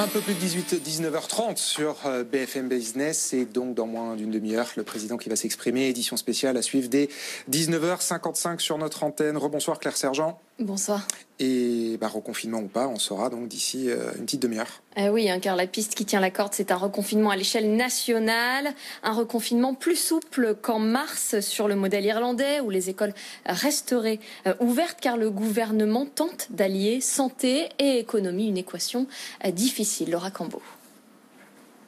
Un peu plus de 18, 19h30 sur euh, BFM Business et donc dans moins d'une demi-heure, le président qui va s'exprimer, édition spéciale à suivre dès 19h55 sur notre antenne. Rebonsoir Claire Sergent. Bonsoir. Et bah, reconfinement ou pas, on saura donc d'ici euh, une petite demi-heure. Eh oui, hein, car la piste qui tient la corde, c'est un reconfinement à l'échelle nationale, un reconfinement plus souple qu'en mars sur le modèle irlandais où les écoles resteraient euh, ouvertes car le gouvernement tente d'allier santé et économie, une équation euh, difficile. Laura Cambo.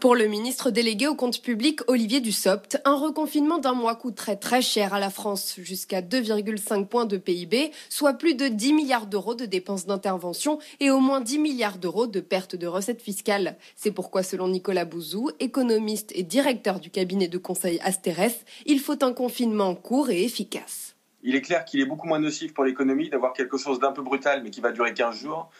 Pour le ministre délégué au compte public Olivier Dussopt, un reconfinement d'un mois coûterait très cher à la France, jusqu'à 2,5 points de PIB, soit plus de 10 milliards d'euros de dépenses d'intervention et au moins 10 milliards d'euros de pertes de recettes fiscales. C'est pourquoi, selon Nicolas Bouzou, économiste et directeur du cabinet de conseil Asterès, il faut un confinement court et efficace. Il est clair qu'il est beaucoup moins nocif pour l'économie d'avoir quelque chose d'un peu brutal mais qui va durer 15 jours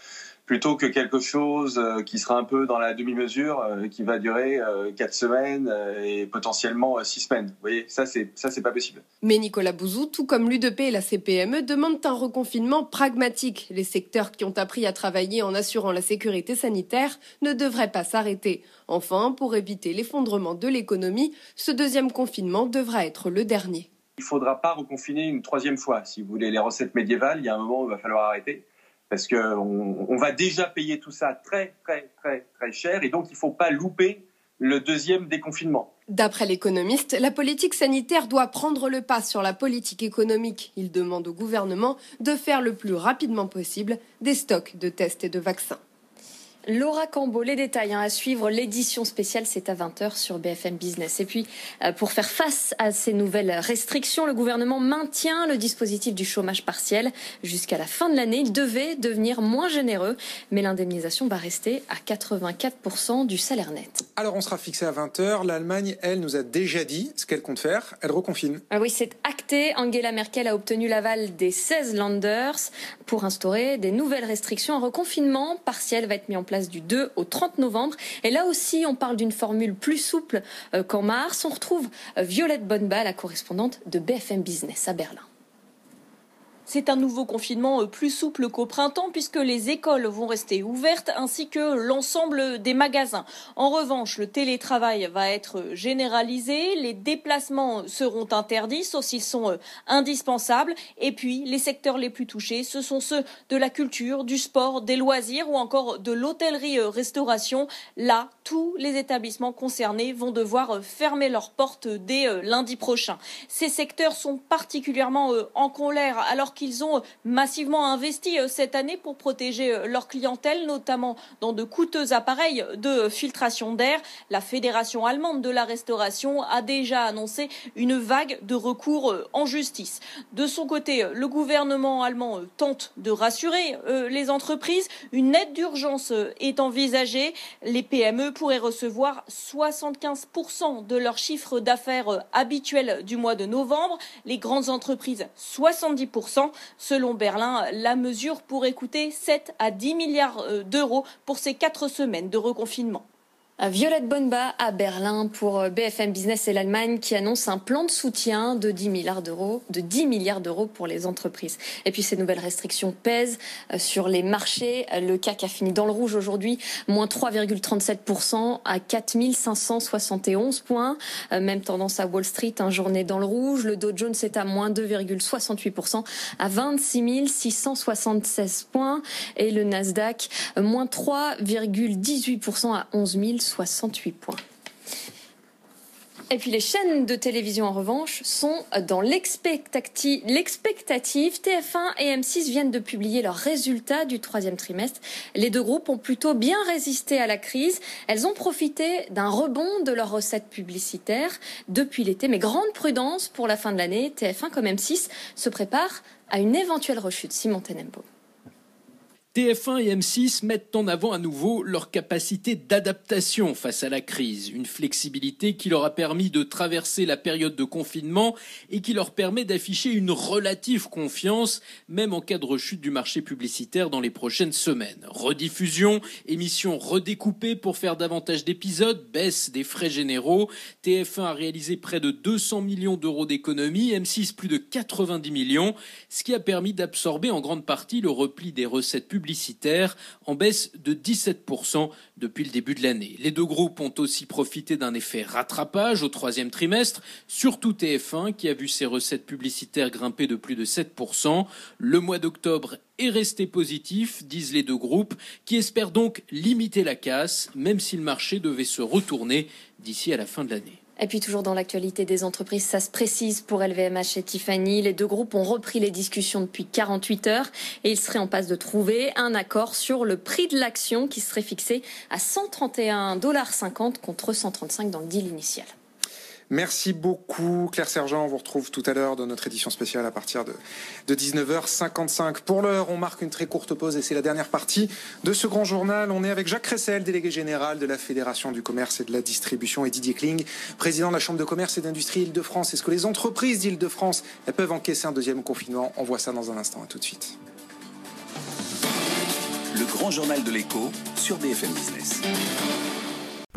plutôt que quelque chose euh, qui sera un peu dans la demi-mesure, euh, qui va durer euh, quatre semaines et potentiellement six semaines. Vous voyez, ça c'est ça c'est pas possible. Mais Nicolas Bouzou, tout comme l'UDP et la CPME, demandent un reconfinement pragmatique. Les secteurs qui ont appris à travailler en assurant la sécurité sanitaire ne devraient pas s'arrêter. Enfin, pour éviter l'effondrement de l'économie, ce deuxième confinement devra être le dernier. Il ne faudra pas reconfiner une troisième fois. Si vous voulez les recettes médiévales, il y a un moment où il va falloir arrêter parce qu'on on va déjà payer tout ça très très très très cher et donc il ne faut pas louper le deuxième déconfinement. D'après l'économiste, la politique sanitaire doit prendre le pas sur la politique économique. Il demande au gouvernement de faire le plus rapidement possible des stocks de tests et de vaccins. Laura Cambo, les détails hein, à suivre. L'édition spéciale, c'est à 20h sur BFM Business. Et puis, euh, pour faire face à ces nouvelles restrictions, le gouvernement maintient le dispositif du chômage partiel jusqu'à la fin de l'année. Il devait devenir moins généreux, mais l'indemnisation va rester à 84% du salaire net. Alors, on sera fixé à 20h. L'Allemagne, elle, nous a déjà dit ce qu'elle compte faire. Elle reconfine. Ah oui, c'est acté. Angela Merkel a obtenu l'aval des 16 Landers pour instaurer des nouvelles restrictions. Un reconfinement partiel va être mis en place du 2 au 30 novembre. Et là aussi, on parle d'une formule plus souple euh, qu'en mars. On retrouve euh, Violette Bonnebat, la correspondante de BFM Business à Berlin. C'est un nouveau confinement euh, plus souple qu'au printemps puisque les écoles vont rester ouvertes ainsi que l'ensemble des magasins. En revanche, le télétravail va être généralisé, les déplacements seront interdits sauf s'ils sont euh, indispensables et puis les secteurs les plus touchés, ce sont ceux de la culture, du sport, des loisirs ou encore de l'hôtellerie-restauration. Là, tous les établissements concernés vont devoir euh, fermer leurs portes dès lundi prochain. Ces secteurs sont particulièrement en colère alors qu'ils ont massivement investi euh, cette année pour protéger euh, leur clientèle, notamment dans de coûteux appareils de filtration d'air. La Fédération allemande de la restauration a déjà annoncé une vague de recours euh, en justice. De son côté, le gouvernement allemand tente de rassurer les entreprises. Une aide d'urgence est envisagée. Les PME pourraient recevoir 75% de leur chiffre d'affaires habituel du mois de novembre. Les grandes entreprises, 70%. Selon Berlin, la mesure pourrait coûter 7 à 10 milliards euh, d'euros pour ces quatre semaines de reconfinement. Violette Bonba à Berlin pour euh, BFM Business et l'Allemagne qui annonce un plan de soutien de 10 milliards d'euros, de 10 milliards d'euros pour les entreprises. Et puis ces nouvelles restrictions pèsent euh, sur les marchés. Le CAC a fini dans le rouge aujourd'hui, moins 3,37% à 4571 points. Euh, même tendance à Wall Street, un journée dans le rouge. Le Dow Jones est à moins 2,68% à 26 676 points. Et le Nasdaq, moins 3,18% à 11 000 68 points. Et puis les chaînes de télévision en revanche sont dans l'expectative. TF1 et M6 viennent de publier leurs résultats du troisième trimestre. Les deux groupes ont plutôt bien résisté à la crise. Elles ont profité d'un rebond de leurs recettes publicitaires depuis l'été. Mais grande prudence pour la fin de l'année. TF1 comme M6 se préparent à une éventuelle rechute. Simon Tenembo. TF1 et M6 mettent en avant à nouveau leur capacité d'adaptation face à la crise, une flexibilité qui leur a permis de traverser la période de confinement et qui leur permet d'afficher une relative confiance, même en cas de rechute du marché publicitaire dans les prochaines semaines. Rediffusion, émissions redécoupées pour faire davantage d'épisodes, baisse des frais généraux. TF1 a réalisé près de 200 millions d'euros d'économies, M6 plus de 90 millions, ce qui a permis d'absorber en grande partie le repli des recettes publicitaires publicitaire en baisse de 17% depuis le début de l'année. Les deux groupes ont aussi profité d'un effet rattrapage au troisième trimestre, surtout TF1 qui a vu ses recettes publicitaires grimper de plus de 7%. Le mois d'octobre est resté positif, disent les deux groupes, qui espèrent donc limiter la casse, même si le marché devait se retourner d'ici à la fin de l'année. Et puis toujours dans l'actualité des entreprises, ça se précise pour LVMH et Tiffany. Les deux groupes ont repris les discussions depuis 48 heures et ils seraient en passe de trouver un accord sur le prix de l'action qui serait fixé à 131,50$ contre 135 dans le deal initial. Merci beaucoup Claire Sergent. On vous retrouve tout à l'heure dans notre édition spéciale à partir de, 19h55. Pour l'heure, on marque une très courte pause et c'est la dernière partie de ce grand journal. On est avec Jacques Cressel, délégué général de la Fédération du commerce et de la distribution, et Didier Kling, président de la Chambre de commerce et d'industrie Île-de-France. Est-ce que les entreprises d'Île-de-France peuvent encaisser un deuxième confinement? On voit ça dans un instant. À tout de suite. Le grand journal de l'écho sur BFM Business.